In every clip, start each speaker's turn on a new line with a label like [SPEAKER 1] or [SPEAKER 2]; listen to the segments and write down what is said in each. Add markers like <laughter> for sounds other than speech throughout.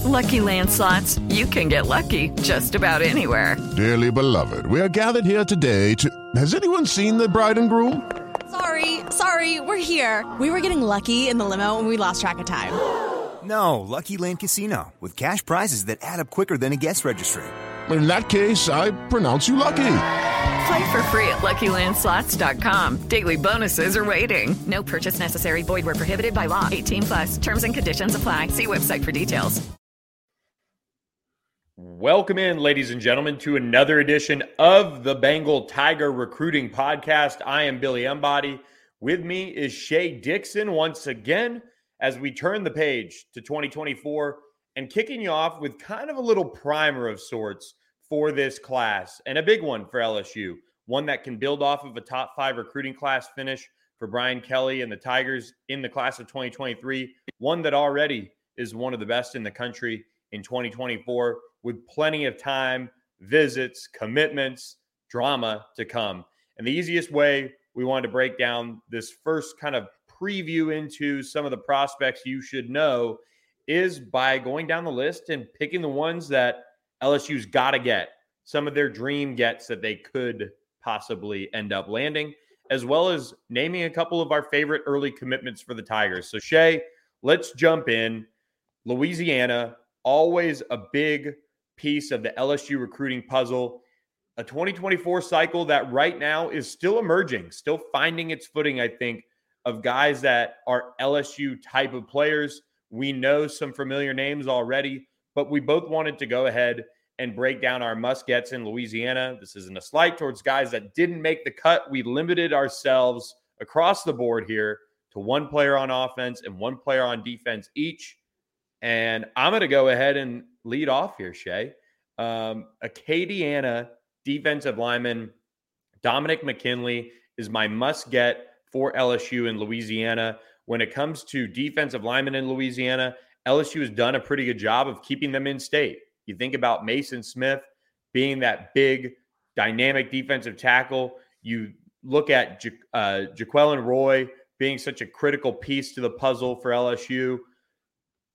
[SPEAKER 1] With Lucky Land slots, you can get lucky just about anywhere.
[SPEAKER 2] Dearly beloved, we are gathered here today to. Has anyone seen the bride and groom?
[SPEAKER 3] Sorry, sorry, we're here. We were getting lucky in the limo and we lost track of time. <gasps>
[SPEAKER 4] No, Lucky Land Casino, with cash prizes that add up quicker than a guest registry.
[SPEAKER 2] In that case, I pronounce you lucky.
[SPEAKER 1] Play for free at LuckyLandSlots.com. Daily bonuses are waiting. No purchase necessary. Void were prohibited by law. 18 plus. Terms and conditions apply. See website for details.
[SPEAKER 5] Welcome in, ladies and gentlemen, to another edition of the Bengal Tiger Recruiting Podcast. I am Billy Embody. With me is Shea Dixon once again as we turn the page to 2024 and kicking you off with kind of a little primer of sorts for this class and a big one for LSU, one that can build off of a top five recruiting class finish for Brian Kelly and the Tigers in the class of 2023, one that already is one of the best in the country in 2024 with plenty of time, visits, commitments, drama to come. And the easiest way we wanted to break down this first kind of preview into some of the prospects you should know is by going down the list and picking the ones that LSU's got to get, some of their dream gets that they could possibly end up landing, as well as naming a couple of our favorite early commitments for the Tigers. So, Shea, let's jump in. Louisiana, always a big piece of the LSU recruiting puzzle. A 2024 cycle that right now is still emerging, still finding its footing, I think, of guys that are LSU type of players. We know some familiar names already, but we both wanted to go ahead and break down our must gets in Louisiana. This isn't a slight towards guys that didn't make the cut. We limited ourselves across the board here to one player on offense and one player on defense each. And I'm going to go ahead and lead off here, Shea. Um, Acadiana defensive lineman Dominic McKinley is my must get for LSU in Louisiana. When it comes to defensive linemen in Louisiana, LSU has done a pretty good job of keeping them in state. You think about Maason Smith being that big, dynamic defensive tackle. You look at ja- uh, Roy being such a critical piece to the puzzle for LSU.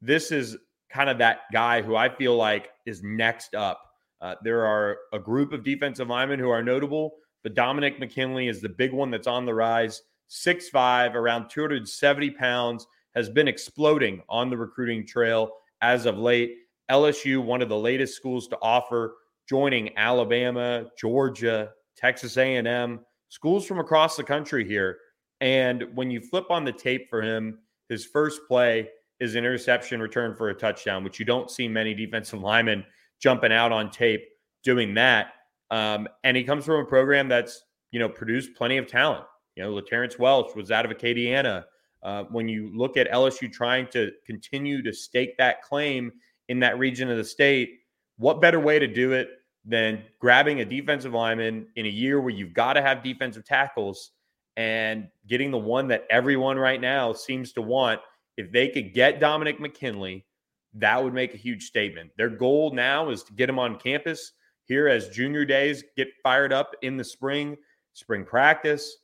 [SPEAKER 5] This is kind of that guy who I feel like is next up. Uh, there are a group of defensive linemen who are notable, but Dominic McKinley is the big one that's on the rise. 6'5, around 270 pounds, has been exploding on the recruiting trail as of late. LSU, one of the latest schools to offer, joining Alabama, Georgia, Texas A&M, schools from across the country here. And when you flip on the tape for him, his first play is an interception return for a touchdown, which you don't see many defensive linemen jumping out on tape doing that. Um, and he comes from a program that's you know produced plenty of talent. You know, LaTerrence Welch was out of Acadiana. Uh, when you look at LSU trying to continue to stake that claim in that region of the state, what better way to do it than grabbing a defensive lineman in a year where you've got to have defensive tackles and getting the one that everyone right now seems to want? If they could get Dominic McKinley, that would make a huge statement. Their goal now is to get him on campus here as junior days get fired up in the spring, spring practice,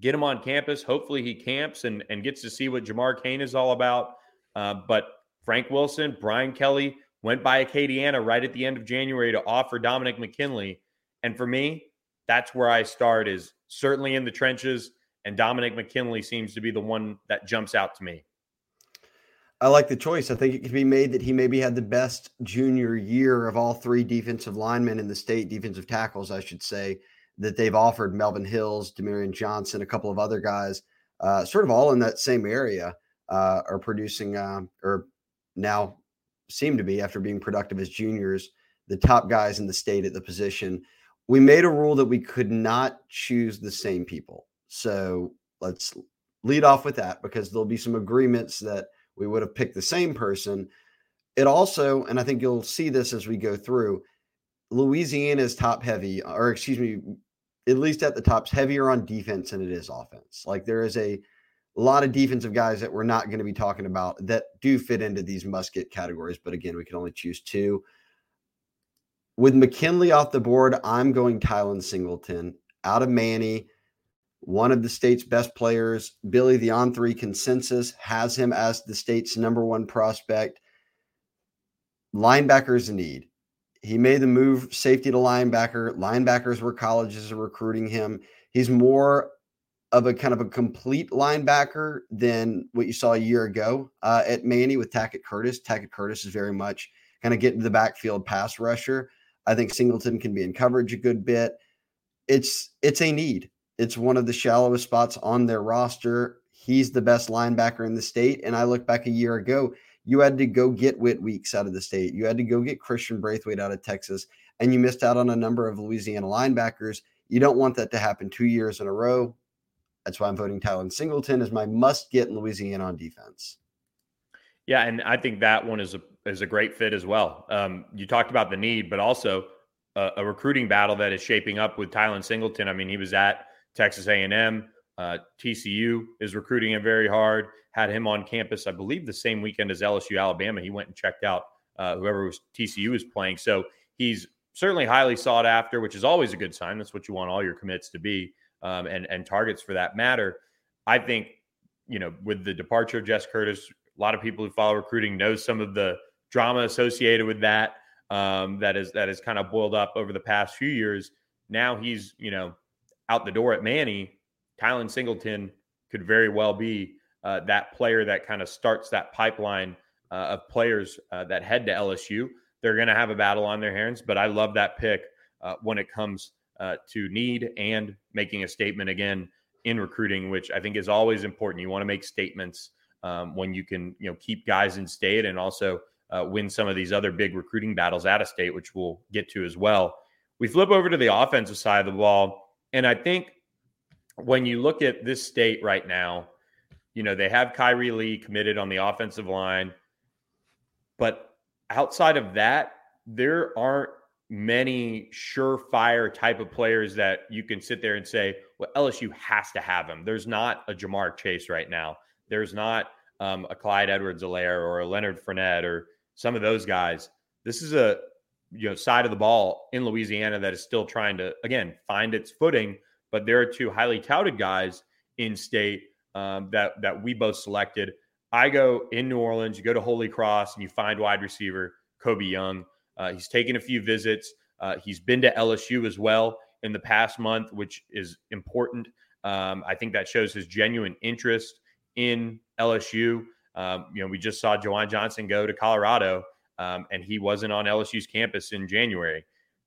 [SPEAKER 5] get him on campus. Hopefully he camps and, and gets to see what Jamar Cain is all about. Uh, but Frank Wilson, Brian Kelly went by Acadiana right at the end of January to offer Dominic McKinley. And for me, that's where I start is certainly in the trenches. And Dominic McKinley seems to be the one that jumps out to me.
[SPEAKER 6] I like the choice. I think it could be made that he maybe had the best junior year of all three defensive linemen in the state, defensive tackles, I should say, that they've offered Melvin Hills, Demarion Johnson, a couple of other guys, uh, sort of all in that same area, uh, are producing uh, or now seem to be, after being productive as juniors, the top guys in the state at the position. We made a rule that we could not choose the same people. So let's lead off with that because there'll be some agreements that – we would have picked the same person. It also, and I think you'll see this as we go through, Louisiana is top heavy, or excuse me, at least at the top's heavier on defense than it is offense. Like there is a lot of defensive guys that we're not going to be talking about that do fit into these musket categories. But again, we can only choose two. With McKinley off the board, I'm going Tylen Singleton out of Many one of the state's best players. Billy, the on three consensus has him as the state's number one prospect. linebacker is a need. He made the move safety to linebacker. Linebackers where colleges are recruiting him. He's more of a kind of a complete linebacker than what you saw a year ago uh, at Many with Tackett Curtis. Tackett Curtis is very much kind of getting to the backfield pass rusher. I think Singleton can be in coverage a good bit. It's it's a need. It's one of the shallowest spots on their roster. He's the best linebacker in the state. And I look back a year ago, you had to go get Whit Weeks out of the state. You had to go get Christian Braithwaite out of Texas, and you missed out on a number of Louisiana linebackers. You don't want that to happen two years in a row. That's why I'm voting Tylen Singleton as my must get in Louisiana on defense.
[SPEAKER 5] Yeah, and I think that one is a is a great fit as well. Um, you talked about the need, but also a, a, recruiting battle that is shaping up with Tylen Singleton. I mean, he was at Texas A&M. Uh, TCU is recruiting him very hard. Had him on campus, I believe, the same weekend as LSU Alabama. He went and checked out uh, whoever was TCU was playing. So he's certainly highly sought after, which is always a good sign. That's what you want all your commits to be um, and and targets for that matter. I think you know with the departure of Jess Curtis, a lot of people who follow recruiting know some of the drama associated with that. Um, that is that has kind of boiled up over the past few years. Now he's you know out the door at Many. Tylen Singleton could very well be uh, that player that kind of starts that pipeline uh, of players uh, that head to LSU. They're going to have a battle on their hands, but I love that pick uh, when it comes uh, to need and making a statement again in recruiting, which I think is always important. You want to make statements um, when you can, you know, keep guys in state and also uh, win some of these other big recruiting battles out of state, which we'll get to as well. We flip over to the offensive side of the ball, and I think when you look at this state right now, you know they have Kyrie Lee committed on the offensive line, but outside of that, there aren't many surefire type of players that you can sit there and say, well, LSU has to have him. There's not a Ja'Marr Chase right now. There's not um, a Clyde Edwards-Helaire or a Leonard Fournette or some of those guys. This is a you know side of the ball in Louisiana that is still trying to again find its footing. But there are two highly touted guys in state um, that that we both selected. I go in New Orleans, you go to Holy Cross, and you find wide receiver Kobe Young. Uh, he's taken a few visits. Uh, he's been to LSU as well in the past month, which is important. Um, I think that shows his genuine interest in LSU. Um, you know, we just saw Juwan Johnson go to Colorado, um, and he wasn't on LSU's campus in January.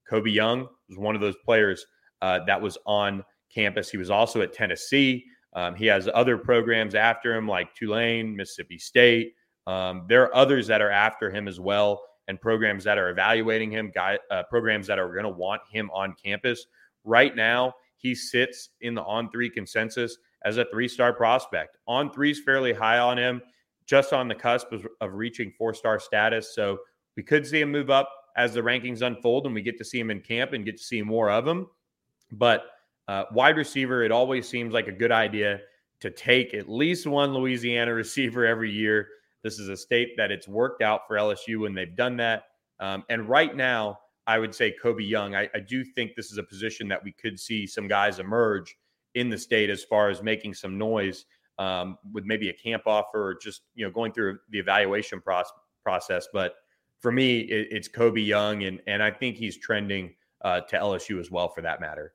[SPEAKER 5] Kobe Young was one of those players uh, that was on campus. He was also at Tennessee. Um, he has other programs after him, like Tulane, Mississippi State. Um, there are others that are after him as well and programs that are evaluating him, guy, uh, programs that are going to want him on campus. Right now, he sits in the on three consensus as a three star prospect. On three is fairly high on him, just on the cusp of, of reaching four star status. So we could see him move up as the rankings unfold and we get to see him in camp and get to see more of him. But uh, wide receiver, it always seems like a good idea to take at least one Louisiana <laughs> receiver every year this is a state that it's worked out for LSU when they've done that. Um, and right now, I would say Kobe Young. I, I, do think this is a position that we could see some guys emerge in the state as far as making some noise um, with maybe a camp offer or just you know going through the evaluation process. process. But for me, it, it's Kobe Young, and and I think he's trending uh, to LSU as well for that matter.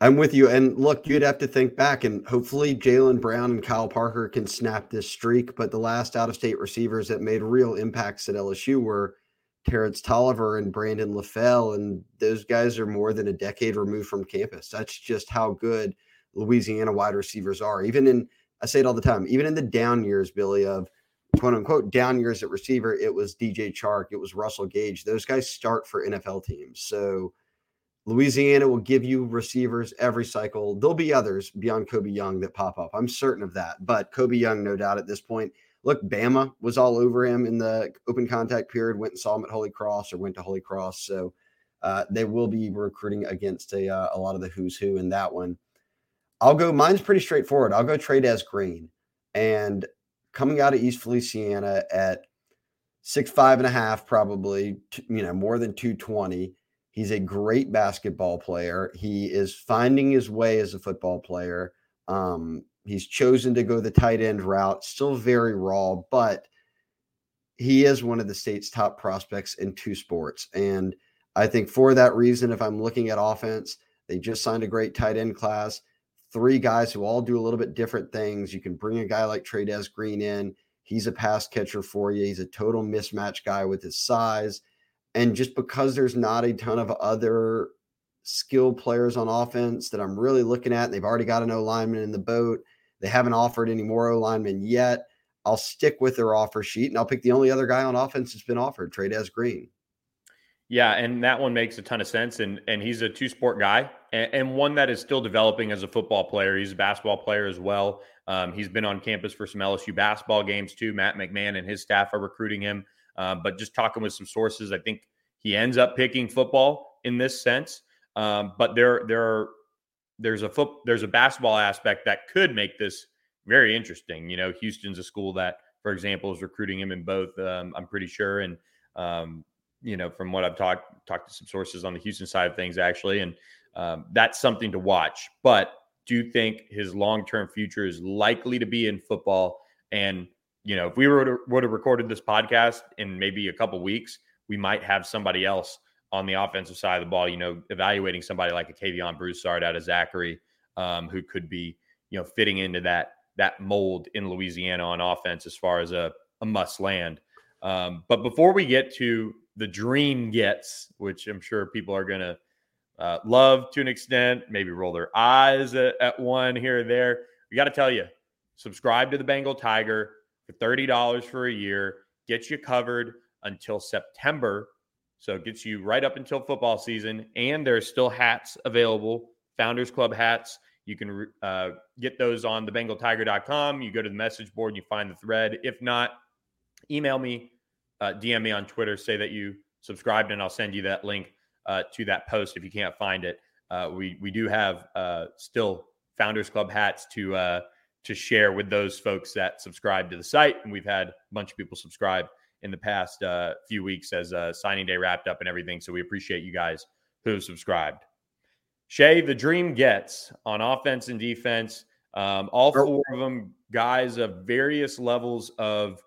[SPEAKER 6] I'm with you. And look, you'd have to think back, and hopefully Jalen Brown and Kyle Parker can snap this streak. But the last out of state receivers that made real impacts at LSU were Terrance Toliver and Brandon LaFell. And those guys are more than a decade removed from campus. That's just how good Louisiana wide receivers are. Even in, I say it all the time, even in the down years, Billy, of quote unquote down years at receiver, it was DJ Chark, it was Russell Gage. Those guys start for NFL teams. So, Louisiana will give you receivers every cycle. There'll be others beyond Kobe Young that pop up. I'm certain of that. But Kobe Young, no doubt at this point. Look, Bama was all over him in the open contact period, went and saw him at Holy Cross or went to Holy Cross. So uh, they will be recruiting against a, uh, a lot of the who's who in that one. I'll go, mine's pretty straightforward. I'll go Trey'Dez Green. And coming out of East Feliciana at six, five and a half, probably, you know, more than 220 He's a great basketball player. He is finding his way as a football player. Um, he's chosen to go the tight end route, still very raw, but he is one of the state's top prospects in two sports. And I think for that reason, if I'm looking at offense, they just signed a great tight end class, three guys who all do a little bit different things. You can bring a guy like Trey'Dez Green in. He's a pass catcher for you. He's a total mismatch guy with his size. And just because there's not a ton of other skilled players on offense that I'm really looking at, they've already got an O lineman in the boat. They haven't offered any more O linemen yet. I'll stick with their offer sheet and I'll pick the only other guy on offense that's been offered, Trey'Dez Green.
[SPEAKER 5] Yeah, and that one makes a ton of sense. And and he's a two sport guy and, and, one that is still developing as a football player. He's a basketball player as well. Um, he's been on campus for some LSU basketball games too. Matt McMahon and his staff are recruiting him. Uh, but just talking with some sources, I think he ends up picking football in this sense. Um, but there there are there's a foot there's a basketball aspect that could make this very interesting. You know, Houston's a school that, for example, is recruiting him in both. Um, I'm pretty sure, and um, you know, from what I've talked talked to some sources on the Houston side of things, actually, and um, that's something to watch. But do you think his long term future is likely to be in football? And you know, if we were to, would have recorded this podcast in maybe a couple weeks, we might have somebody else on the offensive side of the ball. You know, evaluating somebody like a Kavion Broussard out of Zachary, um, who could be you know fitting into that that mold in Louisiana on offense as far as a, a must land. Um, but before we get to the dream gets, which I'm sure people are going to uh, love to an extent, maybe roll their eyes at, at one here or there. We got to tell you, subscribe to the Bengal Tiger for $30 for a year, gets you covered until September. So it gets you right up until football season. And there's still hats available, Founders Club hats. You can uh, get those on thebengaltiger.com. You go to the message board you find the thread. If not, email me, uh, DM me on Twitter, say that you subscribed, and I'll send you that link uh, to that post if you can't find it. Uh, we we do have uh, still Founders Club hats to uh, to share with those folks that subscribe to the site, and we've had a bunch of people subscribe in the past uh, few weeks as signing day wrapped up and everything. So we appreciate you guys who have subscribed. Shea, the dream gets on offense and defense. Um, all four of them guys of various levels of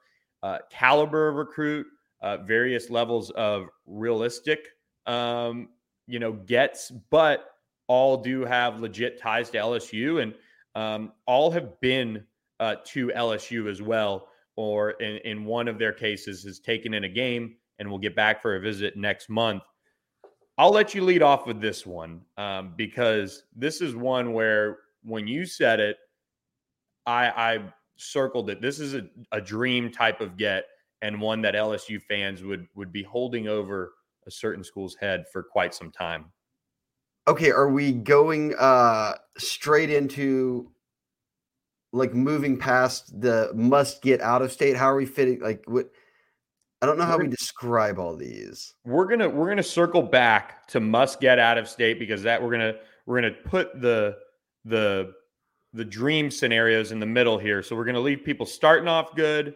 [SPEAKER 5] uh, caliber of recruit, uh, various levels of realistic, um, you know, gets, but all do have legit ties to LSU, and um, all have been uh, to LSU as well, or in, in one of their cases has taken in a game and will get back for a visit next month. I'll let you lead off with this one um, because this is one where when you said it, I, I circled it. This is a, a dream type of get and one that LSU fans would would be holding over a certain school's head for quite some time.
[SPEAKER 6] Okay, are we going uh straight into like moving past the must get out of state? How are we fitting like what I don't know how we describe all these.
[SPEAKER 5] We're gonna we're gonna circle back to must get out of state because that we're gonna we're gonna put the the the dream scenarios in the middle here. So we're gonna leave people starting off good,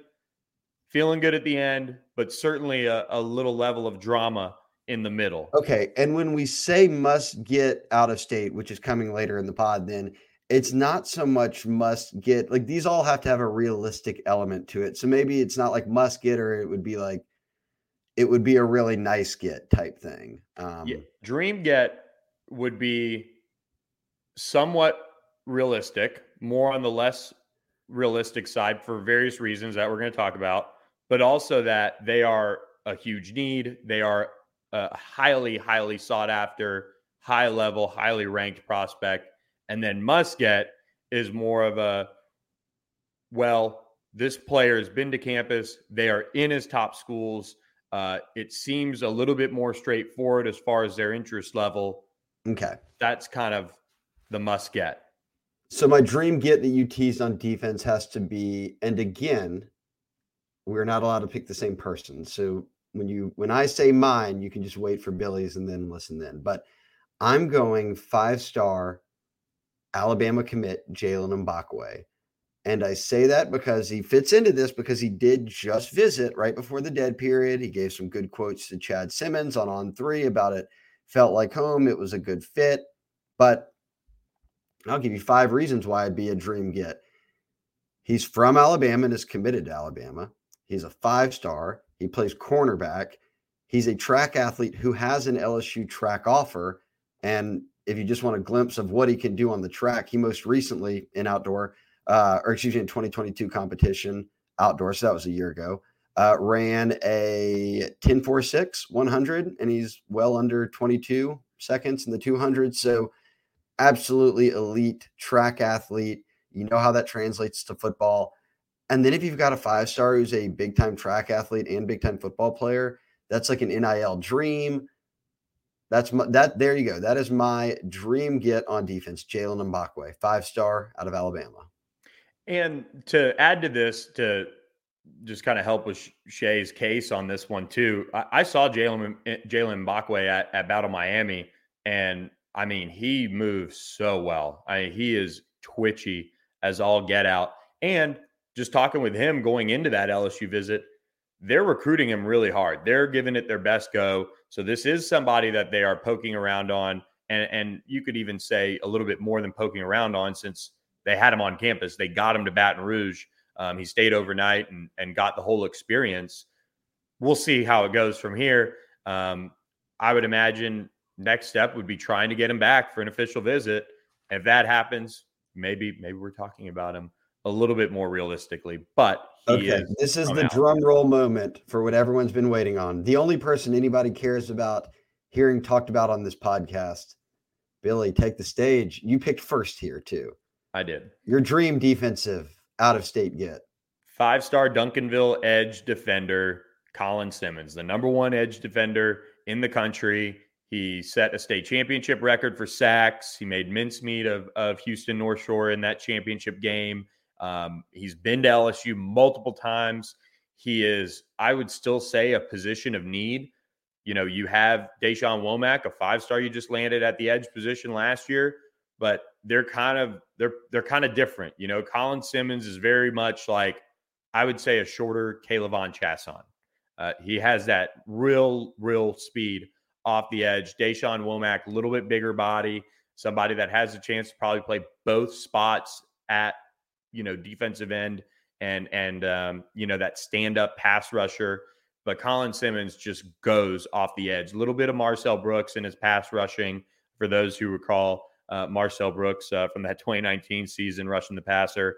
[SPEAKER 5] feeling good at the end, but certainly a, a little level of drama in the middle.
[SPEAKER 6] Okay. And when we say must get out of state, which is coming later in the pod, then it's not so much must get like these all have to have a realistic element to it. So maybe it's not like must get or it would be like it would be a really nice get type thing. Um,
[SPEAKER 5] yeah. Dream get would be somewhat realistic, more on the less realistic side for various reasons that we're going to talk about, but also that they are a huge need. They are a highly, highly sought after, high level, highly ranked prospect and then must get is more of a, well, this player has been to campus. They are in his top schools. Uh, it seems a little bit more straightforward as far as their interest level.
[SPEAKER 6] Okay.
[SPEAKER 5] That's kind of the must get.
[SPEAKER 6] So my dream get that you teased on defense has to be, and again, we're not allowed to pick the same person. So when you when I say mine, you can just wait for Billy's and then listen then. But I'm going five star Alabama commit Jaylen Mbakwe. And I say that because he fits into this because he did just visit right before the dead period. He gave some good quotes to Chad Simmons on On Three about it. Felt like home. It was a good fit. But I'll give you five reasons why it'd be a dream get. He's from Alabama and is committed to Alabama. He's a five star. He plays cornerback. He's a track athlete who has an LSU track offer. And if you just want a glimpse of what he can do on the track, he most recently in outdoor, uh, or excuse me, in 2022 competition outdoor, so that was a year ago, uh, ran a 10.46 100, and he's well under 22 seconds in the 200. So, absolutely elite track athlete. You know how that translates to football. And then if you've got a five star who's a big time track athlete and big time football player, that's like an NIL dream. That's my, that. There you go. That is my dream get on defense. Jaylen Mbakwe, five star out of Alabama.
[SPEAKER 5] And to add to this, to just kind of help with Shea's case on this one too, I, I saw Jaylen Jaylen Mbakwe at, at Battle Miami, and I mean he moves so well. I he is twitchy as all get out. And just talking with him going into that LSU visit, they're recruiting him really hard. They're giving it their best go. So this is somebody that they are poking around on, and and you could even say a little bit more than poking around on since they had him on campus. They got him to Baton Rouge. Um, he stayed overnight and and got the whole experience. We'll see how it goes from here. Um, I would imagine next step would be trying to get him back for an official visit. If that happens, maybe maybe we're talking about him a little bit more realistically. But
[SPEAKER 6] okay, is this is the out. drum roll moment for what everyone's been waiting on. The only person anybody cares about hearing talked about on this podcast. Billy, take the stage. You picked first here too.
[SPEAKER 5] I did.
[SPEAKER 6] Your dream defensive out of state get.
[SPEAKER 5] Five star Duncanville edge defender, Colin Simmons, the number one edge defender in the country. He set a state championship record for sacks. He made mincemeat of, of Houston North Shore in that championship game. Um, he's been to LSU multiple times. He is, I would still say, a position of need. You know, you have Da'Shawn Womack, a five star you just landed at the edge position last year, but they're kind of they're they're kind of different. You know, Colin Simmons is very much like I would say a shorter K'Lavon Chaisson. Uh, he has that real, real speed off the edge. Da'Shawn Womack, a little bit bigger body, somebody that has a chance to probably play both spots at you know defensive end and and um, you know that stand up pass rusher. But Colin Simmons just goes off the edge. A little bit of Marcel Brooks in his pass rushing. For those who recall, uh, Marcel Brooks uh, from that <laughs> 2019 season rushing the passer.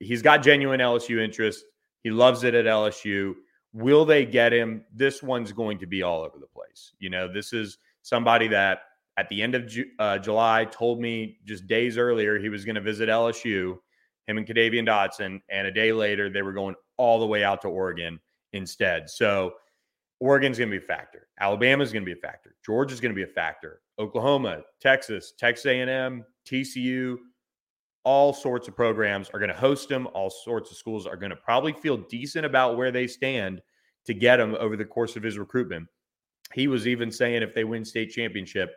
[SPEAKER 5] He's got genuine LSU interest. He loves it at LSU. Will they get him? This one's going to be all over the place. You know, this is somebody that at the end of Ju- uh, July told me just days earlier he was going to visit LSU him and Kadavian Dotson. And a day later, they were going all the way out to Oregon instead. So Oregon's going to be a factor. Alabama's going to be a factor. Georgia's going to be a factor. Oklahoma, Texas, Texas A&M, TCU, all sorts of programs are going to host them. All sorts of schools are going to probably feel decent about where they stand to get him over the course of his recruitment. He was even saying if they win state championship,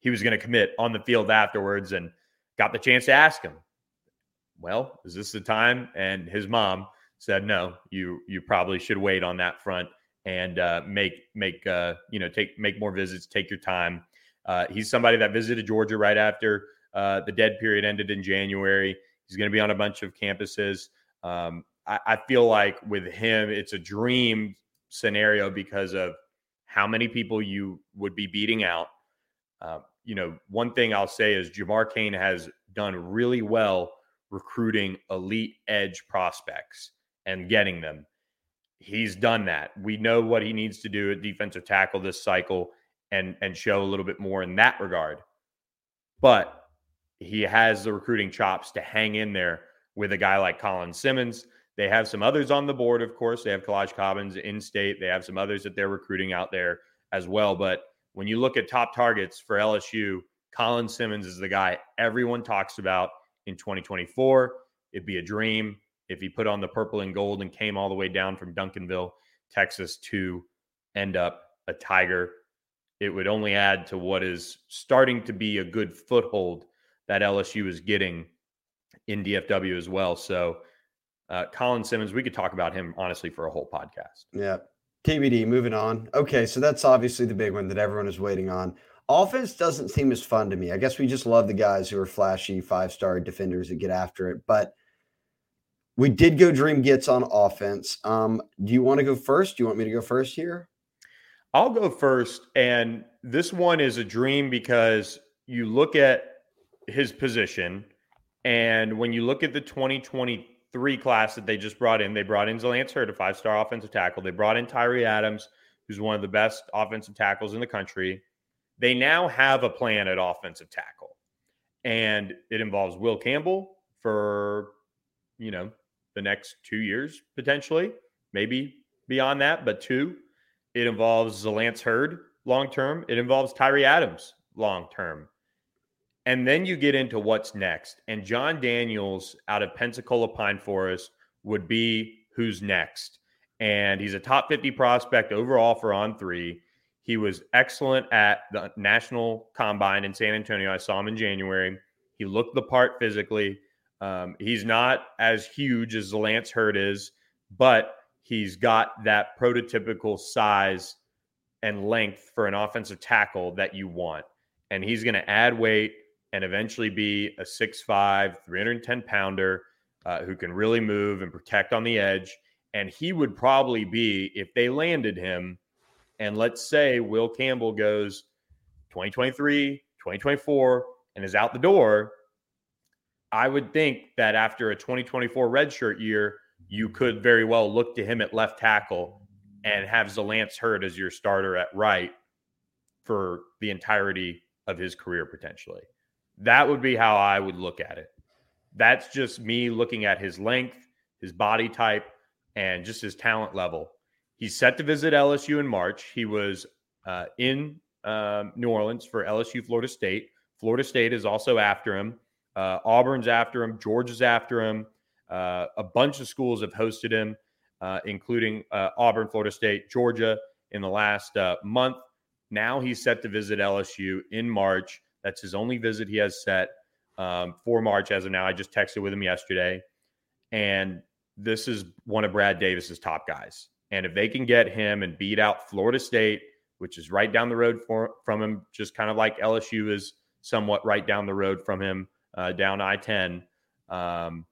[SPEAKER 5] he was going to commit on the field afterwards and got the chance to ask him well, is this the time? And his mom said, no, you you probably should wait on that front and uh, make make uh, you know take make more visits, take your time. Uh, he's somebody that visited Georgia right after uh, the dead period ended in January. He's going to be on a bunch of campuses. Um, I, I feel like with him, it's a dream scenario because of how many people you would be beating out. Uh, you know, one thing I'll say is Jamar Cain has done really well recruiting elite edge prospects and getting them. He's done that. We know what he needs to do at defensive tackle this cycle and and show a little bit more in that regard. But he has the recruiting chops to hang in there with a guy like Colin Simmons. They have some others on the board, of course. They have Kalaj Cobbins in state. They have some others that they're recruiting out there as well. But when you look at top targets for LSU, Colin Simmons is the guy everyone talks about in 2024. It'd be a dream if he put on the purple and gold and came all the way down from Duncanville, Texas to end up a Tiger. It would only add to what is starting to be a good foothold that LSU is getting in DFW as well. So, uh, Colin Simmons, we could talk about him honestly for a whole podcast.
[SPEAKER 6] Yeah. TBD, moving on. Okay, so that's obviously the big one that everyone is waiting on. Offense doesn't seem as fun to me. I guess we just love the guys who are flashy five star defenders that get after it. But We did go dream gets on offense. Um, do you want to go first? Do you want me to go first here?
[SPEAKER 5] I'll go first. And this one is a dream because you look at his position, and when you look at the 2023 class that they just brought in, they brought in Zalance Heard, a five star offensive tackle. They brought in Tyree Adams, who's one of the best offensive tackles in the country. They now have a plan at offensive tackle, and it involves Will Campbell for, you know, the next two years potentially, maybe beyond that, but two. It involves Zalance Heard long term. It involves Tyree Adams long term. And then you get into what's next. And John Daniels out of Pensacola Pine Forest would be who's next. And he's a top 50 prospect overall for on three. He was excellent at the national combine in San Antonio. I saw him in January. He looked the part physically. Um, he's not as huge as Lance Heard is, but he's got that prototypical size and length for an offensive tackle that you want. And he's going to add weight and eventually be a 6'5, 310 pounder uh, who can really move and protect on the edge. And he would probably be, if they landed him, and let's say Will Campbell goes 2023, 2024, and is out the door, I would think that after a 2024 redshirt year, you could very well look to him at left tackle and have Zalance Heard as your starter at right for the entirety of his career potentially. That would be how I would look at it. That's just me looking at his length, his body type, and just his talent level. He's set to visit LSU in March. He was uh, in um, New Orleans for LSU Florida State. Florida State is also after him. Uh, Auburn's after him. Georgia's after him. Uh, a bunch of schools have hosted him, uh, including uh, Auburn, Florida State, Georgia in the last uh, month. Now he's set to visit LSU in March. That's his only visit he has set um, for March as of now. I just texted with him yesterday. And this is one of Brad Davis's top guys. And if they can get him and beat out Florida State, which is right down the road for, from him, just kind of like LSU is somewhat right down the road from him, uh, down I 10, um,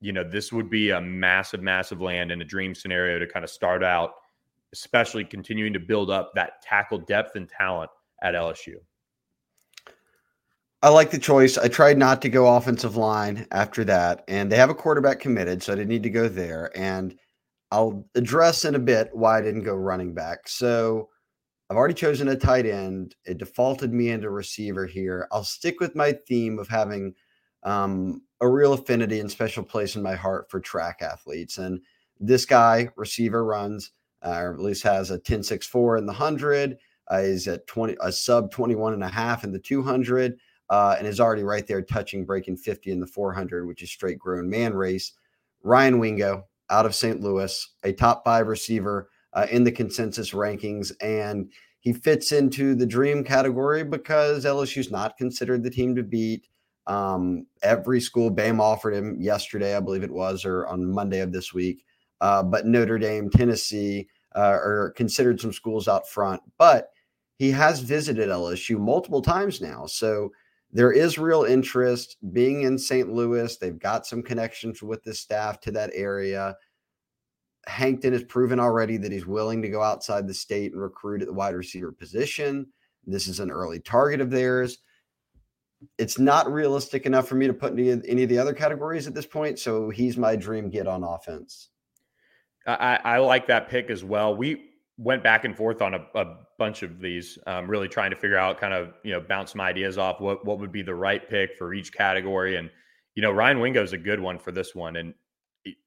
[SPEAKER 5] you know, this would be a massive, massive land and a dream scenario to kind of start out, especially continuing to build up that tackle depth and talent at LSU.
[SPEAKER 6] I like the choice. I tried not to go offensive line after that, and they have a quarterback committed, so I didn't need to go there. And I'll address in a bit why I didn't go running back. So I've already chosen a tight end. It defaulted me into receiver here. I'll stick with my theme of having um, a real affinity and special place in my heart for track athletes. And this guy, receiver, runs, uh, or at least has a 10.64 in the 100. Uh, he's at 20, a sub 21 and a half in the 200 uh, and is already right there touching breaking 50 in the 400, which is straight grown man race. Ryan Wingo out of St. Louis, a top five receiver uh, in the consensus rankings. And he fits into the dream category because LSU's not considered the team to beat. Um, every school, BAM offered him yesterday, I believe it was, or on Monday of this week. Uh, but Notre Dame, Tennessee uh, are considered some schools out front. But he has visited LSU multiple times now. So there is real interest being in St. Louis. They've got some connections with the staff to that area. Hankton has proven already that he's willing to go outside the state and recruit at the wide receiver position. This is an early target of theirs. It's not realistic enough for me to put any, any of the other categories at this point. So he's my dream get on offense.
[SPEAKER 5] I, I like that pick as well. We went back and forth on a, a bunch of these, um, really trying to figure out kind of you know bounce some ideas off what what would be the right pick for each category. And you know Ryan Wingo is a good one for this one. And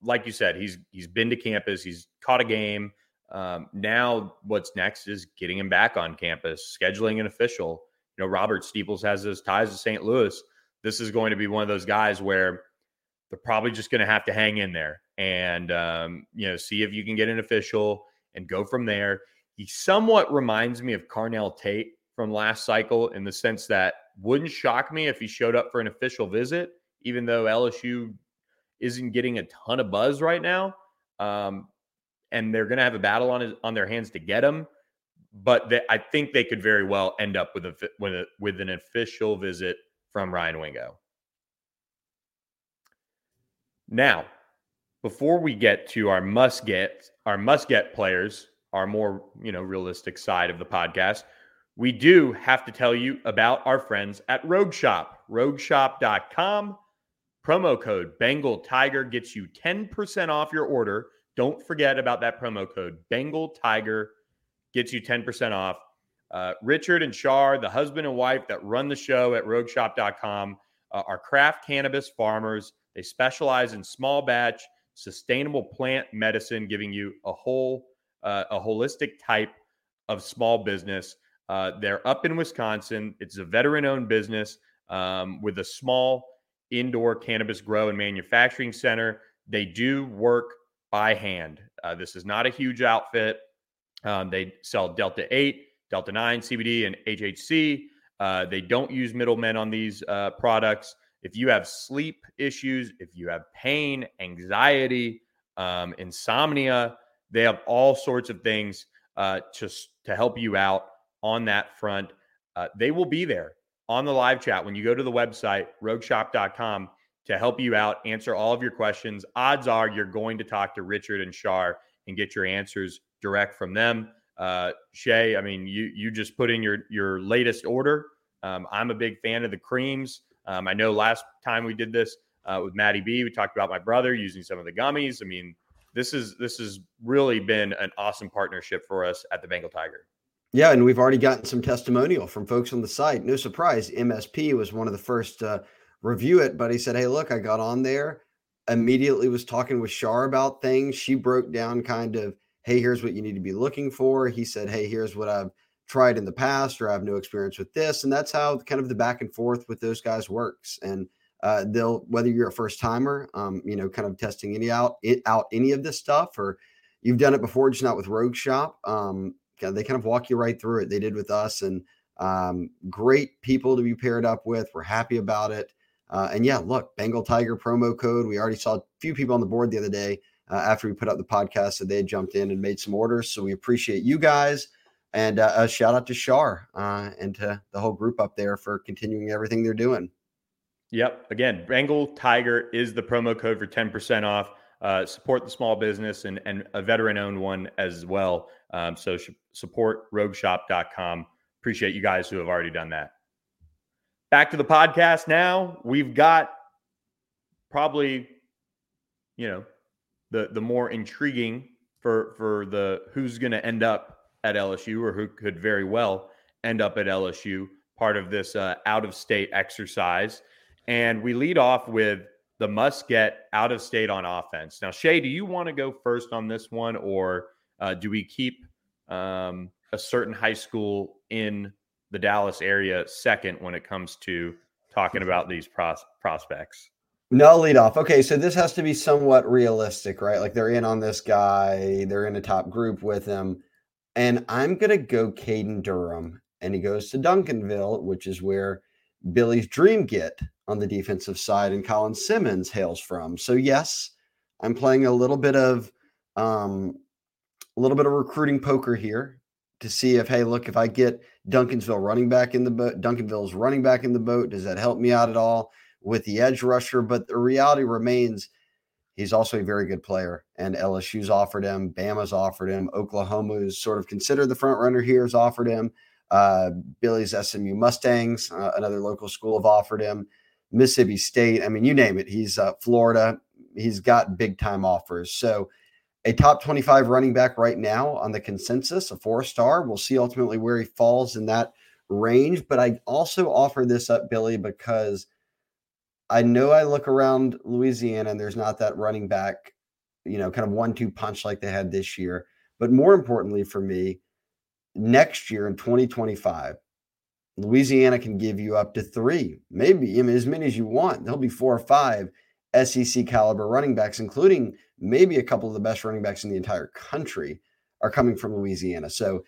[SPEAKER 5] like you said, he's he's been to campus, he's caught a game. Um, now what's next is getting him back on campus, scheduling an official. You know Robert Steeples has his ties to St. Louis. This is going to be one of those guys where they're probably just going to have to hang in there and um, you know see if you can get an official and go from there. He somewhat reminds me of Carnell Tate from last cycle in the sense that wouldn't shock me if he showed up for an official visit, even though LSU isn't getting a ton of buzz right now. Um, and they're going to have a battle on his, on their hands to get him. But they, I think they could very well end up with a with a with an official visit from Ryan Wingo. Now, before we get to our must get our must get players, our more you know realistic side of the podcast, we do have to tell you about our friends at Rogue Shop. RogueShop.com. Promo code Bengal Tiger gets you 10% off your order. Don't forget about that promo code. Bengal Tiger gets you 10% off. Uh, Richard and Shar, the husband and wife that run the show at rogueshop.com, uh, are craft cannabis farmers. They specialize in small batch, sustainable plant medicine, giving you a whole, uh, a holistic type of small business. Uh, they're up in Wisconsin. It's a veteran owned business um, with a small indoor cannabis grow and manufacturing center. They do work by hand. Uh, this is not a huge outfit. Um, they sell Delta 8, Delta 9, CBD, and HHC. Uh, they don't use middlemen on these uh, products. If you have sleep issues, if you have pain, anxiety, um, insomnia, they have all sorts of things uh, to, to help you out on that front. Uh, they will be there on the live chat when you go to the website, rogueshop.com, to help you out, answer all of your questions. Odds are you're going to talk to Richard and Shar and get your answers direct from them. Uh, Shea, I mean, you you just put in your your latest order. Um, I'm a big fan of the creams. Um, I know last time we did this uh, with Maddie B, we talked about my brother using some of the gummies. I mean, this is this has really been an awesome partnership for us at the Bengal Tiger.
[SPEAKER 6] Yeah, and we've already gotten some testimonial from folks on the site. No surprise, MSP was one of the first to review it, but he said, "Hey, look, I got on there, immediately was talking with Shar about things. She broke down kind of, hey, here's what you need to be looking for. He said, hey, here's what I've tried in the past, or I have no experience with this, and that's how kind of the back and forth with those guys works. And uh, they'll whether you're a first timer, um, you know, kind of testing any out it out any of this stuff, or you've done it before, just not with Rogue Shop. Um, they kind of walk you right through it. They did with us, and um, great people to be paired up with. We're happy about it. Uh, and yeah, look, Bengal Tiger promo code. We already saw a few people on the board the other day uh, after we put up the podcast that they jumped in and made some orders. So we appreciate you guys. And uh, a shout out to Shar uh, and to the whole group up there for continuing everything they're doing.
[SPEAKER 5] Yep. Again, Bengal Tiger is the promo code for 10% off. Uh, support the small business and, and a veteran owned one as well. Um, so sh- support rogueshop.com. Appreciate you guys who have already done that. Back to the podcast now. We've got probably, you know, the the more intriguing for for the who's going to end up at LSU or who could very well end up at LSU part of this uh, out of state exercise. And we lead off with the must get out of state on offense. Now, Shea, do you want to go first on this one, or uh, do we keep um, a certain high school in the Dallas area second when it comes to talking about these pros- prospects?
[SPEAKER 6] No lead off. Okay, so this has to be somewhat realistic, right? Like they're in on this guy, they're in a top group with him. And I'm gonna go Caden Durham, and he goes to Duncanville, which is where Billy's dream get on the defensive side and Colin Simmons hails from. So yes, I'm playing a little bit of um a little bit of recruiting poker here to see if hey, look, if I get Duncansville running back in the boat, Duncanville's running back in the boat, does that help me out at all with the edge rusher? But the reality remains he's also a very good player. And LSU's offered him, Bama's offered him, Oklahoma's sort of considered the front runner here has offered him. Uh, Billy's SMU Mustangs, uh, another local school, have offered him. Mississippi State. I mean, you name it. He's uh, Florida. He's got big time offers. So, a top 25 running back right now on the consensus, a four star. We'll see ultimately where he falls in that range. But I also offer this up, Billy, because I know I look around Louisiana and there's not that running back, you know, kind of one two punch like they had this year. But more importantly for me, next year in 2025, Louisiana can give you up to three, maybe I mean, as many as you want. There'll be four or five SEC caliber running backs, including maybe a couple of the best running backs in the entire country, are coming from Louisiana. So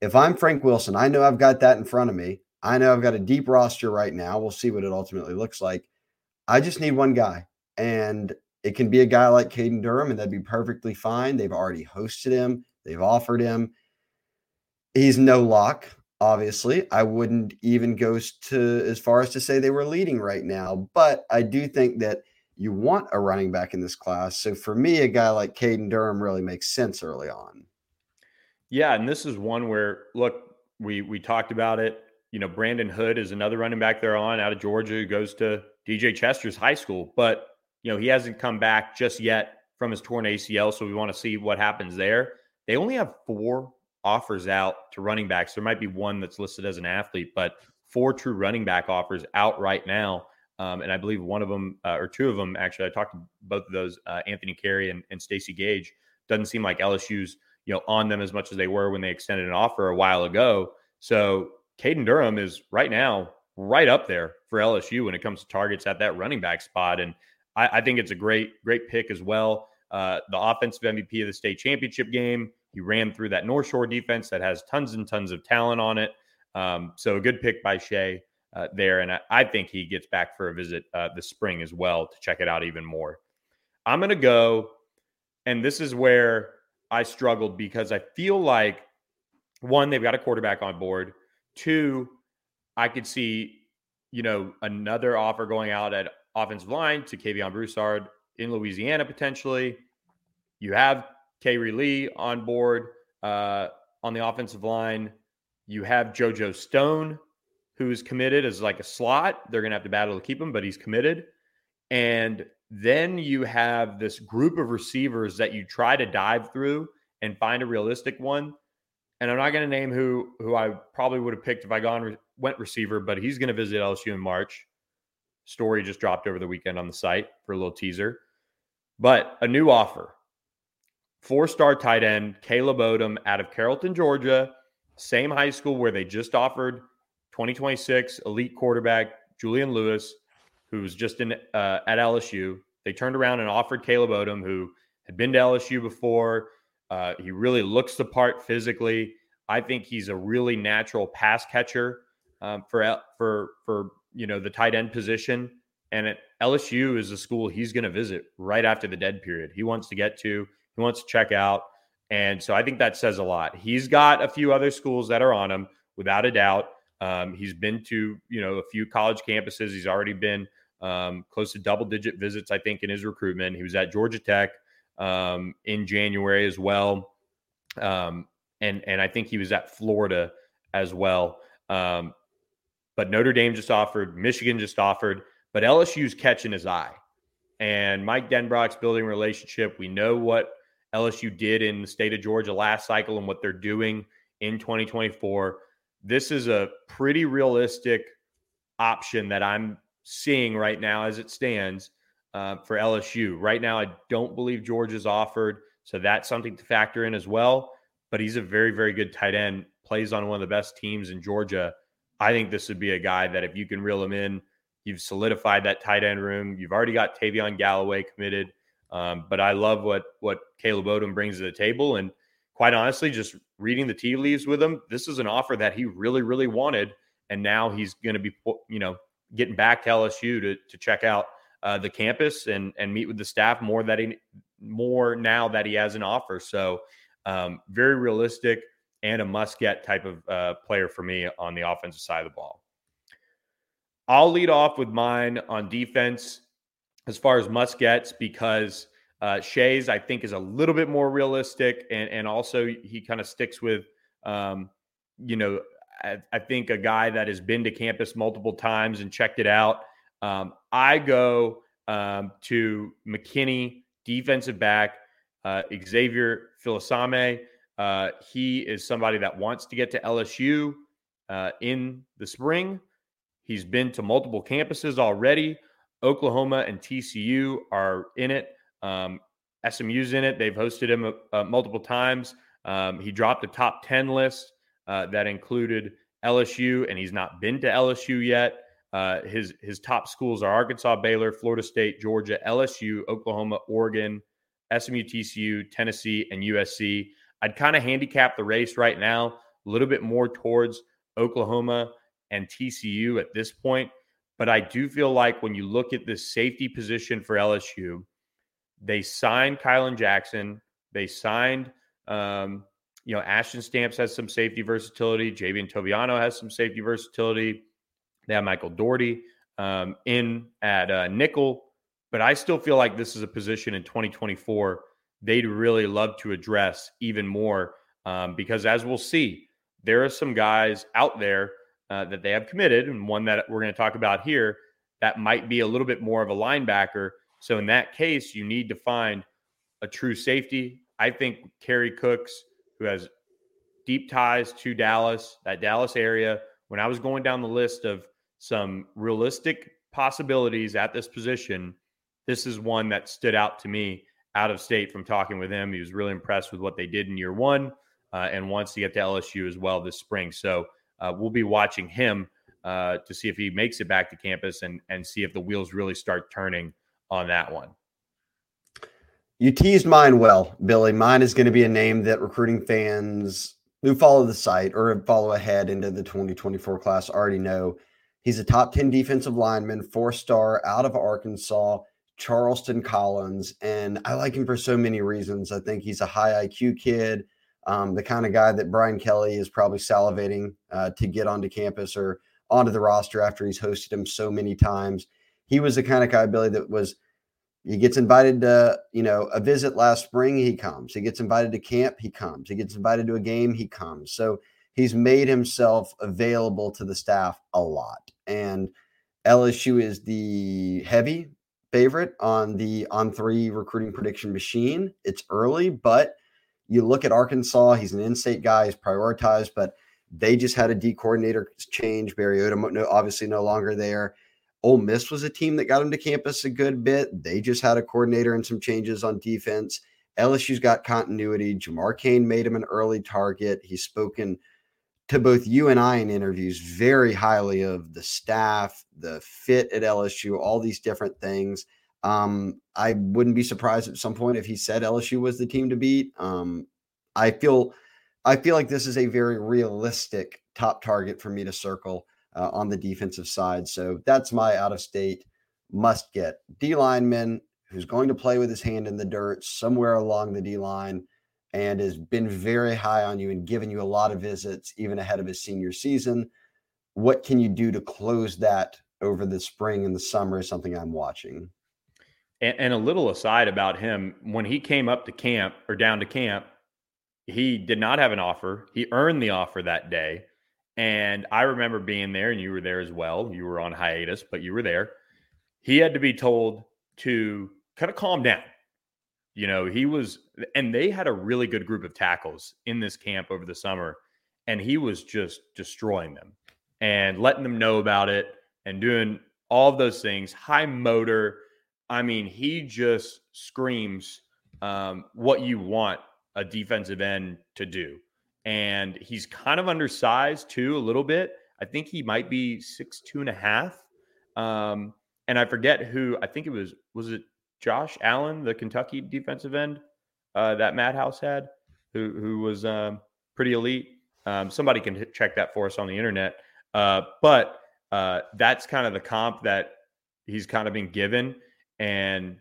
[SPEAKER 6] if I'm Frank Wilson, I know I've got that in front of me. I know I've got a deep roster right now. We'll see what it ultimately looks like. I just need one guy, and it can be a guy like Caden Durham, and that'd be perfectly fine. They've already hosted him, they've offered him. He's no lock, obviously. I wouldn't even go to as far as to say they were leading right now, but I do think that you want a running back in this class. So for me, a guy like Caden Durham really makes sense early on.
[SPEAKER 5] Yeah, and this is one where look, we we talked about it. You know, Brandon Hood is another running back they're on out of Georgia who goes to DJ Chester's high school, but you know he hasn't come back just yet from his torn ACL, so we want to see what happens there. They only have four offers out to running backs. There might be one that's listed as an athlete, but four true running back offers out right now. Um, and I believe one of them uh, or two of them actually, I talked to both of those, uh, Anthony Carey and, and Stacey Gage. Doesn't seem like LSU's you know on them as much as they were when they extended an offer a while ago. So Caden Durham is right now right up there for LSU when it comes to targets at that running back spot, and I, I think it's a great great pick as well. Uh, the offensive MVP of the state championship game, he ran through that North Shore defense that has tons and tons of talent on it. Um, so a good pick by Shea uh, there. And I, I, think he gets back for a visit uh, this spring as well to check it out even more. I'm going to go, and this is where I struggled because I feel like one, they've got a quarterback on board. Two, I could see, you know, another offer going out at offensive line to Kavion Broussard in Louisiana potentially. You have Kayre Lee on board uh, on the offensive line. You have JoJo Stone, who's committed as like a slot. They're going to have to battle to keep him, but he's committed. And then you have this group of receivers that you try to dive through and find a realistic one. And I'm not going to name who who I probably would have picked if I gone went receiver, but he's going to visit LSU in March. Story just dropped over the weekend on the site for a little teaser. But a new offer. Four-star tight end Caleb Odom out of Carrollton, Georgia, same high school where they just offered 2026 elite quarterback Julian Lewis, who was just in uh, at LSU. They turned around and offered Caleb Odom, who had been to LSU before. Uh, he really looks the part physically. I think he's a really natural pass catcher um, for for for you know the tight end position. And LSU is a school he's going to visit right after the dead period. He wants to get to. He wants to check out. And so I think that says a lot. He's got a few other schools that are on him, without a doubt. Um, he's been to you know a few college campuses. He's already been um, close to double digit visits, I think, in his recruitment. He was at Georgia Tech um, in January as well, um, and and I think he was at Florida as well. Um, but Notre Dame just offered, Michigan just offered, but LSU's catching his eye. And Mike Denbrock's building relationship. We know what LSU did in the state of Georgia last cycle and what they're doing in 2024. This is a pretty realistic option that I'm seeing right now as it stands uh, for LSU. Right now, I don't believe Georgia's offered, so that's something to factor in as well. But he's a very, very good tight end, plays on one of the best teams in Georgia. I think this would be a guy that if you can reel him in, you've solidified that tight end room. You've already got Tavion Galloway committed. Um, but I love what what Caleb Odom brings to the table. And quite honestly, just reading the tea leaves with him, this is an offer that he really, really wanted. And now he's going to be, you know, getting back to LSU to, to check out uh, the campus and and meet with the staff more that he more now that he has an offer. So um, very realistic and a must get type of uh, player for me on the offensive side of the ball. I'll lead off with mine on defense as far as must gets because uh, Shea's I think is a little bit more realistic and and also he kind of sticks with um, you know I, I, think a guy that has been to campus multiple times and checked it out. Um, I go um, to McKinney defensive back uh, Xavier Filsaime. Uh, he is somebody that wants to get to LSU uh, in the spring. He's been to multiple campuses already. Oklahoma and TCU are in it. Um, SMU's in it. They've hosted him uh, multiple times. Um, he dropped a top 10 list uh, that included LSU, and he's not been to LSU yet. Uh, his his top schools are Arkansas, Baylor, Florida State, Georgia, LSU, Oklahoma, Oregon, SMU, TCU, Tennessee, and USC. I'd kind of handicap the race right now a little bit more towards Oklahoma and TCU at this point. But I do feel like when you look at the safety position for LSU, they signed Kylan Jackson. They signed, um, you know, Ashton Stamps has some safety versatility. Javien Toviano has some safety versatility. They have Michael Dougherty um, in at uh, nickel. but I still feel like this is a position in 2024 they'd really love to address even more um, because, as we'll see, there are some guys out there uh, that they have committed, and one that we're going to talk about here that might be a little bit more of a linebacker. So, in that case, you need to find a true safety. I think Kerry Cooks, who has deep ties to Dallas, that Dallas area, when I was going down the list of some realistic possibilities at this position, this is one that stood out to me out of state from talking with him. He was really impressed with what they did in year one uh, and wants to get to LSU as well this spring. So uh, we'll be watching him uh, to see if he makes it back to campus and, and see if the wheels really start turning on that one.
[SPEAKER 6] You teased mine well, Billy. Mine is going to be a name that recruiting fans who follow the site or follow ahead into the 2024 class already know. He's a top 10 defensive lineman, four star out of Arkansas. Charleston Collins, and I like him for so many reasons. I think he's a high IQ kid, um, the kind of guy that Brian Kelly is probably salivating uh, to get onto campus or onto the roster after he's hosted him so many times. He was the kind of guy, Billy, that was he gets invited to you know a visit last spring, he comes. He gets invited to camp, he comes. He gets invited to a game, he comes. So he's made himself available to the staff a lot, and. LSU is the heavy favorite on the on three recruiting prediction machine. It's early, but you look at Arkansas, he's an in-state guy, he's prioritized, but they just had a D coordinator change. Barry Odom obviously no longer there. Ole Miss was a team that got him to campus a good bit. They just had a coordinator and some changes on defense. LSU's got continuity. Jamar Cain made him an early target. He's spoken to both you and I in interviews very highly of the staff, the fit at LSU, all these different things. Um, I wouldn't be surprised at some point if he said LSU was the team to beat. Um, I feel, I feel like this is a very realistic top target for me to circle uh, on the defensive side. So that's my out of state must get D lineman who's going to play with his hand in the dirt somewhere along the D line and has been very high on you and given you a lot of visits even ahead of his senior season. What can you do to close that over the spring and the summer is something I'm watching.
[SPEAKER 5] And, and, a little aside about him, when he came up to camp or down to camp, he did not have an offer. He earned the offer that day. And I remember being there, and you were there as well. You were on hiatus, but you were there. He had to be told to kind of calm down you know, he was, and they had a really good group of tackles in this camp over the summer, and he was just destroying them and letting them know about it and doing all of those things. High motor. I mean, he just screams um, what you want a defensive end to do. And he's kind of undersized too, a little bit. I think he might be six two and a half. Um, and I forget who. I think it was was it Josh Allen, the Kentucky defensive end uh, that Matt House had, who who was um, pretty elite. Um, somebody can check that for us on the internet. Uh, but uh, that's kind of the comp that he's kind of been given, and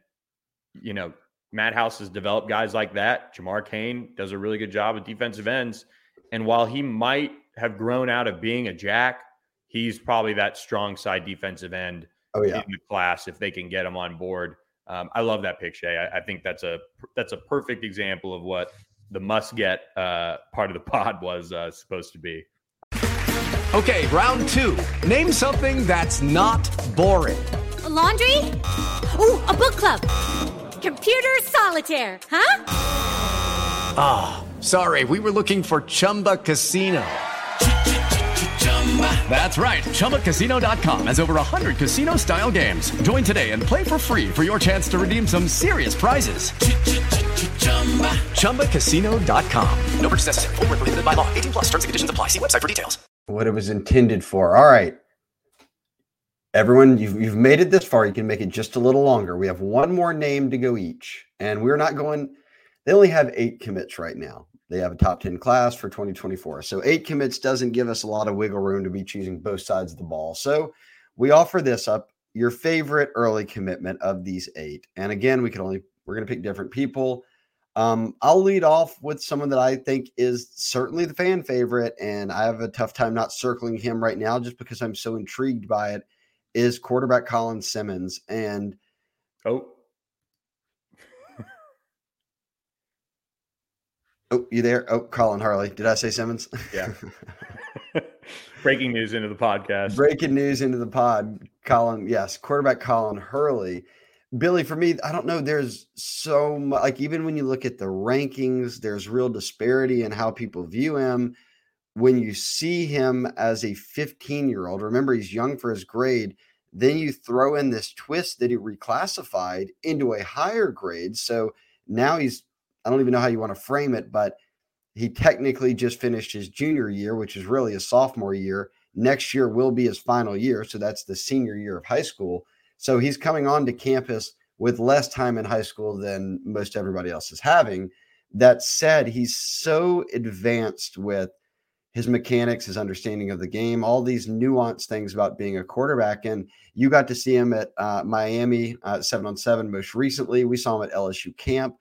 [SPEAKER 5] you know, Matt House has developed guys like that. Jamar Cain does a really good job of defensive ends, and while he might have grown out of being a jack, he's probably that strong side defensive end
[SPEAKER 6] oh, yeah.
[SPEAKER 5] in the class if they can get him on board. Um, I love that pick, Shea. I, I, think that's a that's a perfect example of what the must get uh, part of the <laughs> pod was uh, supposed to be.
[SPEAKER 7] Okay, round two. Name something that's not boring.
[SPEAKER 8] A laundry. Ooh, a book club. Computer solitaire. Huh?
[SPEAKER 7] Ah, oh, sorry. We were looking for Chumba Casino. That's right. ChumbaCasino.com has over 100 casino style games. Join today and play for free for your chance to redeem some serious prizes. ChumbaCasino.com. No purchase necessary. Full prohibited by law. 18 plus terms and conditions apply. See website for details.
[SPEAKER 6] What it was intended for. All right. Everyone, you've, you've made it this far. You can make it just a little longer. We have one more name to go each. And we're not going, they only have eight commits right now. They have a top 10 class for 2024. So eight commits doesn't give us a lot of wiggle room to be choosing both sides of the ball. So we offer this up your favorite early commitment of these eight. And again, we can only, we're going to pick different people. Um, I'll lead off with someone that I think is certainly the fan favorite, and I have a tough time not circling him right now just because I'm so intrigued by it. Is quarterback Colin Simmons, and
[SPEAKER 5] Oh.
[SPEAKER 6] Oh, you there? Oh, Colin Hurley. Did I say Simmons?
[SPEAKER 5] Yeah. <laughs> Breaking news into the podcast.
[SPEAKER 6] Breaking news into the pod. Colin, yes, quarterback Colin Hurley. Billy, for me, I don't know. There's so much, like, even when you look at the rankings, there's real disparity in how people view him. When you see him as a 15 year old, remember he's young for his grade, then you throw in this twist that he reclassified into a higher grade. So now he's, I don't even know how you want to frame it, but he technically just finished his junior year, which is really a sophomore year. Next year will be his final year. So that's the senior year of high school. So he's coming on to campus with less time in high school than most everybody else is having. That said, he's so advanced with his mechanics, his understanding of the game, all these nuanced things about being a quarterback. And you got to see him at uh, Miami uh, seven on seven most recently. We saw him at LSU camp.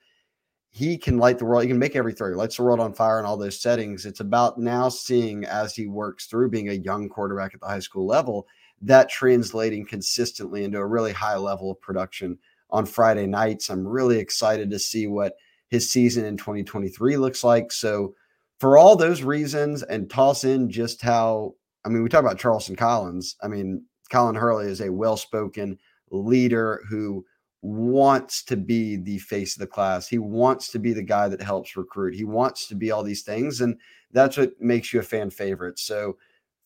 [SPEAKER 6] He can light the world. He can make every throw. He lights the world on fire in all those settings. It's about now seeing as he works through being a young quarterback at the high school level that translating consistently into a really high level of production on Friday nights. I'm really excited to see what his season in 2023 looks like. So, for all those reasons, and toss in just how I mean, we talk about Charleston Collins. I mean, Colin Hurley is a well spoken leader who wants to be the face of the class. He wants to be the guy that helps recruit. He wants to be all these things. And that's what makes you a fan favorite. So,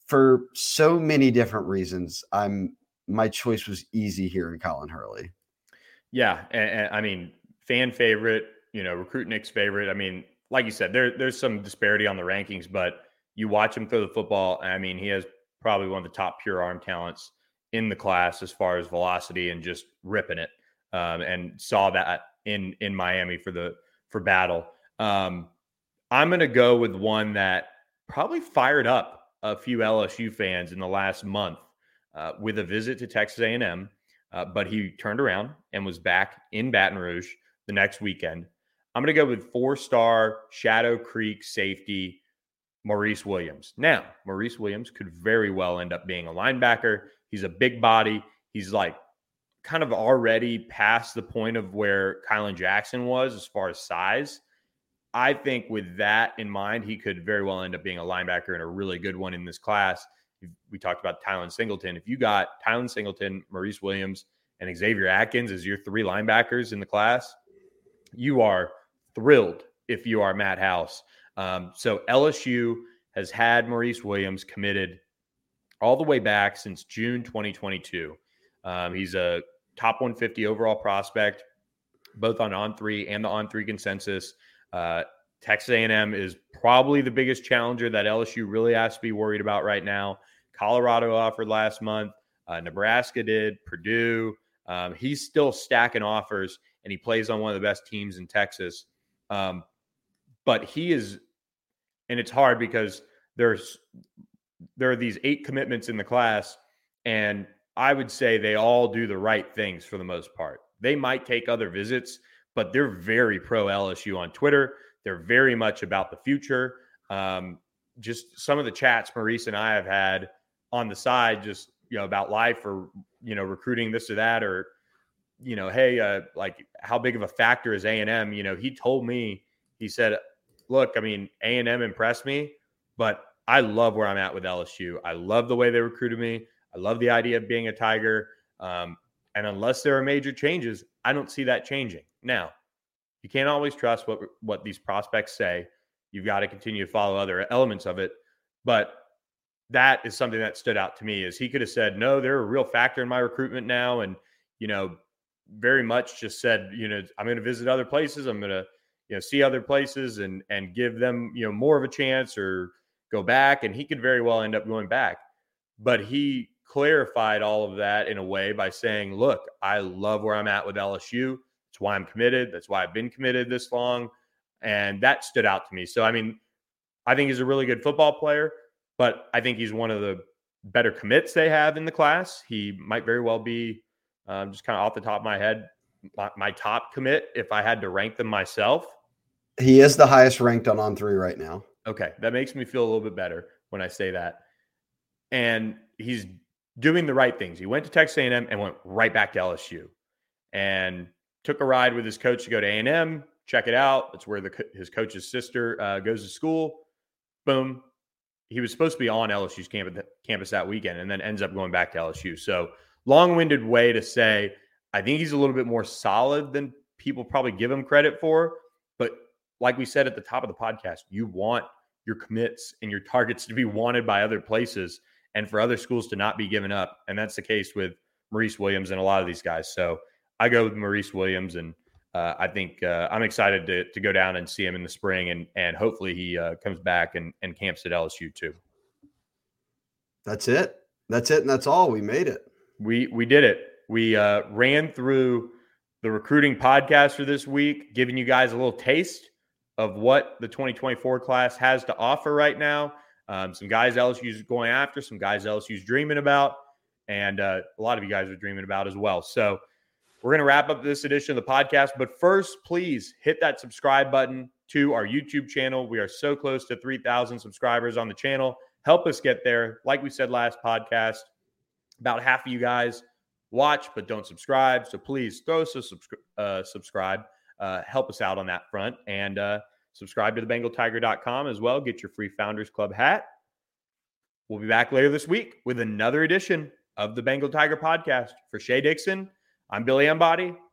[SPEAKER 6] for so many different reasons, I'm my choice was easy here in Colin Hurley.
[SPEAKER 5] Yeah, and, and, I mean, fan favorite, you know, recruit Nick's favorite. I mean, like you said, there there's some disparity on the rankings, but you watch him throw the football. I mean, he has probably one of the top pure arm talents in the class as far as velocity and just ripping it. Um, and saw that in in Miami for the for battle. Um, I'm going to go with one that probably fired up a few LSU fans in the last month uh, with a visit to Texas A&M, uh, but he turned around and was back in Baton Rouge the next weekend. I'm going to go with four-star Shadow Creek safety Maurice Williams. Now, Maurice Williams could very well end up being a linebacker. He's a big body. He's like kind of already past the point of where Kylan Jackson was as far as size. I think with that in mind, he could very well end up being a linebacker and a really good one in this class. We talked about Tylen Singleton. If you got Tylen Singleton, Maurice Williams, and Xavier Atkins as your three linebackers in the class, you are thrilled if you are Matt House. Um, so LSU has had Maurice Williams committed all the way back since June 2022. Um, he's a top 150 overall prospect, both on on three and the on three consensus. Uh, Texas A&M is probably the biggest challenger that LSU really has to be worried about right now. Colorado offered last month. Uh, Nebraska did. Purdue. Um, he's still stacking offers, and he plays on one of the best teams in Texas. Um, but he is, and it's hard because there's there are these eight commitments in the class, and I would say they all do the right things for the most part. They might take other visits, but they're very pro LSU on Twitter. They're very much about the future. Um, just some of the chats Maurice and I have had on the side, just you know about life or you know recruiting this or that, or you know, hey, uh, like how big of a factor is A and M? You know, he told me he said, look, I mean, A and M impressed me, but I love where I'm at with LSU. I love the way they recruited me. I love the idea of being a Tiger. Um, and unless there are major changes, I don't see that changing. Now, you can't always trust what what these prospects say. You've got to continue to follow other elements of it, but that is something that stood out to me. Is he could have said, "No, they're a real factor in my recruitment now," and you know, very much just said, "You know, I'm going to visit other places. I'm going to you know see other places and and give them you know more of a chance or go back." And he could very well end up going back, but he clarified all of that in a way by saying, "Look, I love where I'm at with LSU." That's why I'm committed. That's why I've been committed this long. And that stood out to me. So, I mean, I think he's a really good football player, but I think he's one of the better commits they have in the class. He might very well be um, just kind of off the top of my head, my, my top commit if I had to rank them myself.
[SPEAKER 6] He is the highest ranked on on three right now.
[SPEAKER 5] Okay, that makes me feel a little bit better when I say that. And he's doing the right things. He went to Texas A&M and went right back to LSU. and took a ride with his coach to go to A&M, check it out. That's where the, his coach's sister uh, goes to school. Boom. He was supposed to be on LSU's campus, campus that weekend and then ends up going back to LSU. So long winded way to say, I think he's a little bit more solid than people probably give him credit for. But like we said at the top of the podcast, you want your commits and your targets to be wanted by other places and for other schools to not be given up. And that's the case with Maurice Williams and a lot of these guys. So I go with Maurice Williams, and uh, I think uh, I'm excited to, to go down and see him in the spring, and and hopefully he uh, comes back and, and camps at LSU too.
[SPEAKER 6] That's it. That's it, and that's all. We made it.
[SPEAKER 5] We we did it. We uh, ran through the recruiting podcast for this week, giving you guys a little taste of what the 2024 class has to offer right now. Um, some guys LSU's going after, some guys LSU's dreaming about, and uh, a lot of you guys are dreaming about as well. So we're going to wrap up this edition of the podcast. But first, please hit that subscribe button to our YouTube channel. We are so close to 3,000 subscribers on the channel. Help us get there. Like we said last podcast, about half of you guys watch but don't subscribe. So please throw us a subscri- uh, subscribe. Uh, help us out on that front and uh, subscribe to thebengaltiger.com as well. Get your free Founders Club hat. We'll be back later this week with another edition of the Bengal Tiger podcast. For Shea Dixon, I'm Billy Embody.